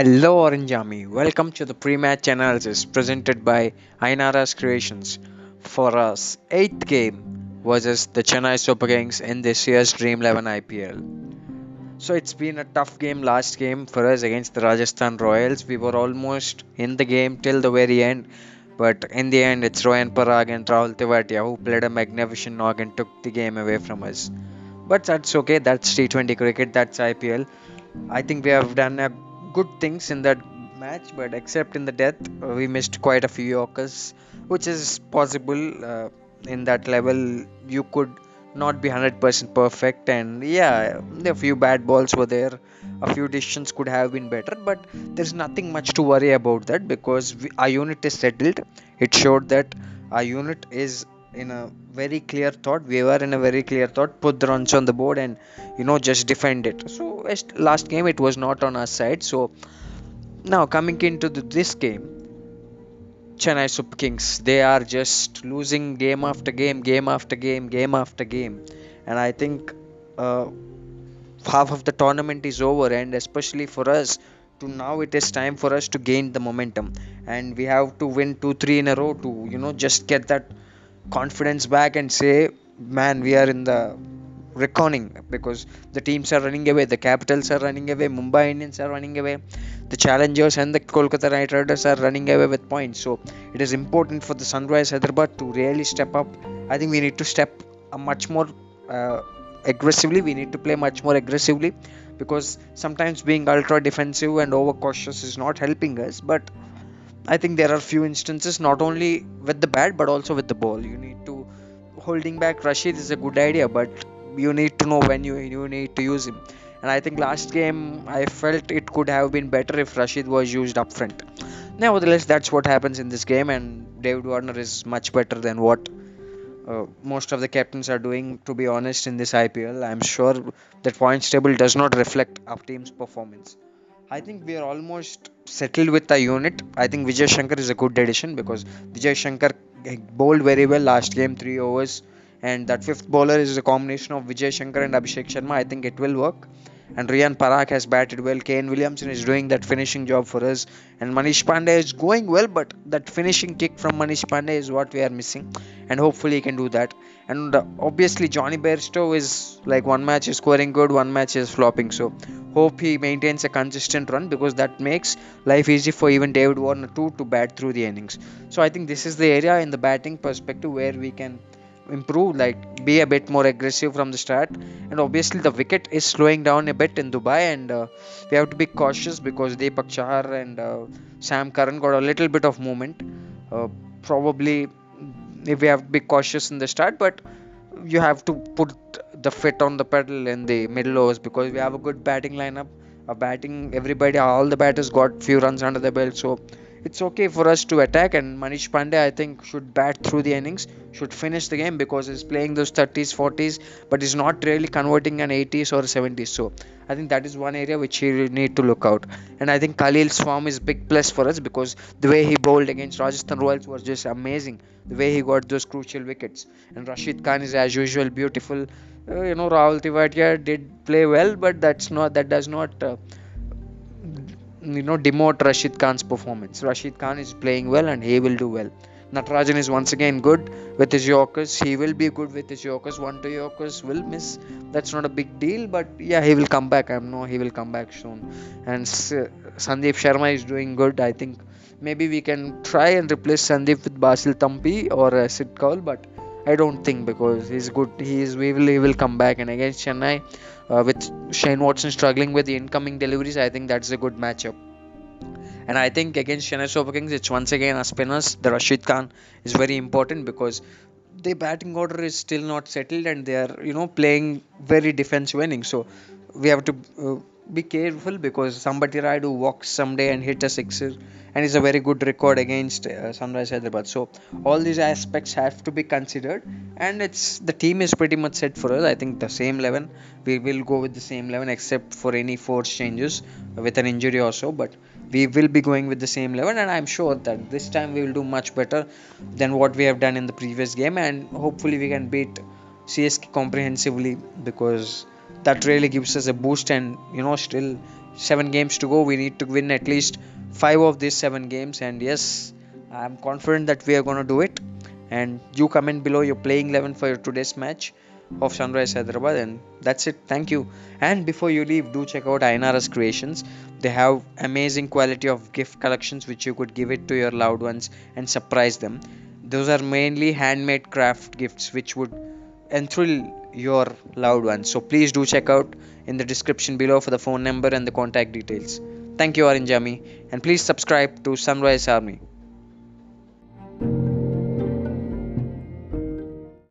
Hello Orange Army, welcome to the pre-match analysis presented by Ainara's Creations. For us, 8th game versus the Chennai Super Kings in this year's Dream 11 IPL. So it's been a tough game last game for us against the Rajasthan Royals. We were almost in the game till the very end, but in the end it's Riyan Parag and Rahul Tewatia who played a magnificent knock and took the game away from us. But that's okay, that's T20 cricket, that's IPL. I think we have done a good things in that match, but except in the death, uh, we missed quite a few Yorkers, which is possible uh, in that level. You could not be 100% perfect, and yeah, a few bad balls were there. A few decisions could have been better, but there's nothing much to worry about that because we, our unit is settled. It showed that our unit is in a very clear thought. We were in a very clear thought. Put the runs on the board and you know just defend it. So last game it was not on our side. So now coming into the, this game, Chennai Super Kings they are just losing game after game, game after game, game after game, and I think. Uh, half of the tournament is over and especially for us to now it is time for us to gain the momentum and we have to win 2 3 in a row to you know just get that confidence back and say, man, we are in the reckoning because the teams are running away, the Capitals are running away, Mumbai Indians are running away, the Challengers and the Kolkata Knight Riders are running away with points. So it is important for the Sunrise Hyderabad to really step up. I think we need to step much more uh, aggressively. We need to play much more aggressively because sometimes being ultra defensive and over cautious is not helping us. But I think there are few instances not only with the bat but also with the ball. You need to holding back Rashid is a good idea, but you need to know when you you need to use him. And I think last game I felt it could have been better if Rashid was used up front. Nevertheless, that's what happens in this game, and David Warner is much better than what uh, most of the captains are doing. To be honest, in this IPL, I'm sure that points table does not reflect our team's performance. I think we are almost settled with the unit. I think Vijay Shankar is a good addition because Vijay Shankar bowled very well last game, three overs, and that fifth bowler is a combination of Vijay Shankar and Abhishek Sharma. I think it will work and Riyan Parag has batted well. Kane Williamson is doing that finishing job for us, and Manish Pandey is going well, but that finishing kick from Manish Pandey is what we are missing, and hopefully he can do that. And uh, obviously Jonny Bairstow is like one match is scoring good, one match is flopping. So hope he maintains a consistent run because that makes life easy for even David Warner too to bat through the innings. So I think this is the area in the batting perspective where we can improve like be a bit more aggressive from the start. And obviously the wicket is slowing down a bit in Dubai and uh, we have to be cautious because Deepak Chahar and uh, Sam Curran got a little bit of movement. Uh, probably if we have to be cautious in the start but you have to put the fit on the pedal in the middle overs because we have a good batting lineup. A batting everybody all the batters got few runs under the belt so it's okay for us to attack and Manish Pandey I think should bat through the innings should finish the game because he's playing those 30s 40s but he's not really converting an 80s or 70s so I think that is one area which he need to look out. And I think Khalil's form is big plus for us because the way he bowled against Rajasthan Royals was just amazing. The way he got those crucial wickets. And Rashid Khan is as usual beautiful. Uh, you know Rahul Tewatia did play well but that's not that does not uh, you know demote Rashid Khan's performance. Rashid Khan is playing well and he will do well. Natarajan is once again good with his Yorkers. He will be good with his Yorkers. One two Yorkers will miss. That's not a big deal, but yeah, he will come back. I know he will come back soon. And Sandeep Sharma is doing good. I think maybe we can try and replace Sandeep with Basil Thampi or uh, Sid Kaul, but I don't think because he's good. He is. We will. He will come back. And against Chennai, uh, with Shane Watson struggling with the incoming deliveries, I think that's a good matchup. And I think against Chennai Super Kings, it's once again a spinners. The Rashid Khan is very important because the batting order is still not settled and they are you know playing very defensive innings. So we have to uh, be careful because somebody Rayudu walks someday and hit a sixer and it's a very good record against uh, Sunrise Hyderabad. So all these aspects have to be considered and it's the team is pretty much set for us. I think the same 11 we will go with the same 11 except for any force changes with an injury or so but we will be going with the same 11 and I'm sure that this time we will do much better than what we have done in the previous game and hopefully we can beat CSK comprehensively because that really gives us a boost and you know still seven games to go. We need to win at least five of these seven games, and yes, I'm confident that we are going to do it. And you comment below your playing 11 for today's match of Sunrise Hyderabad, and that's it. Thank you. And before you leave, do check out INRS Creations. They have amazing quality of gift collections which you could give it to your loved ones and surprise them. Those are mainly handmade craft gifts which would enthrall your loved ones. So please do check out in the description below for the phone number and the contact details. Thank you, Army, and please subscribe to Sunrise Army.